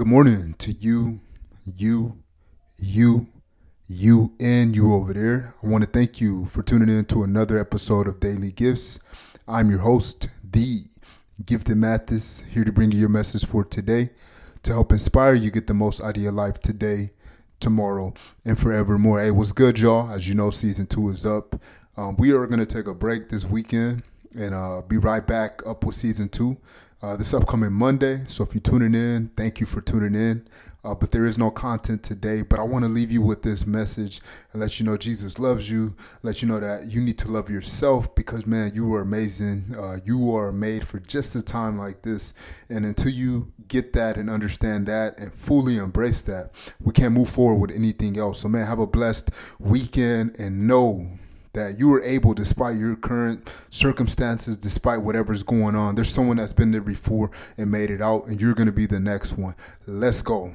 Good morning to you, you, you, you, and you over there. I want to thank you for tuning in to another episode of Daily Gifts. I'm your host, the Gifted Mathis, here to bring you your message for today to help inspire you get the most out of your life today, tomorrow, and forevermore. Hey, what's good, y'all? As you know, season two is up. Um, we are going to take a break this weekend and uh, be right back up with season two uh, this upcoming Monday. So if you're tuning in, thank you for tuning in. Uh, but there is no content today. But I want to leave you with this message and let you know Jesus loves you. Let you know that you need to love yourself because, man, you are amazing. Uh, you are made for just a time like this. And until you get that and understand that and fully embrace that, we can't move forward with anything else. So, man, have a blessed weekend and know that you were able, despite your current circumstances, despite whatever's going on, there's someone that's been there before and made it out, and you're going to be the next one. Let's go.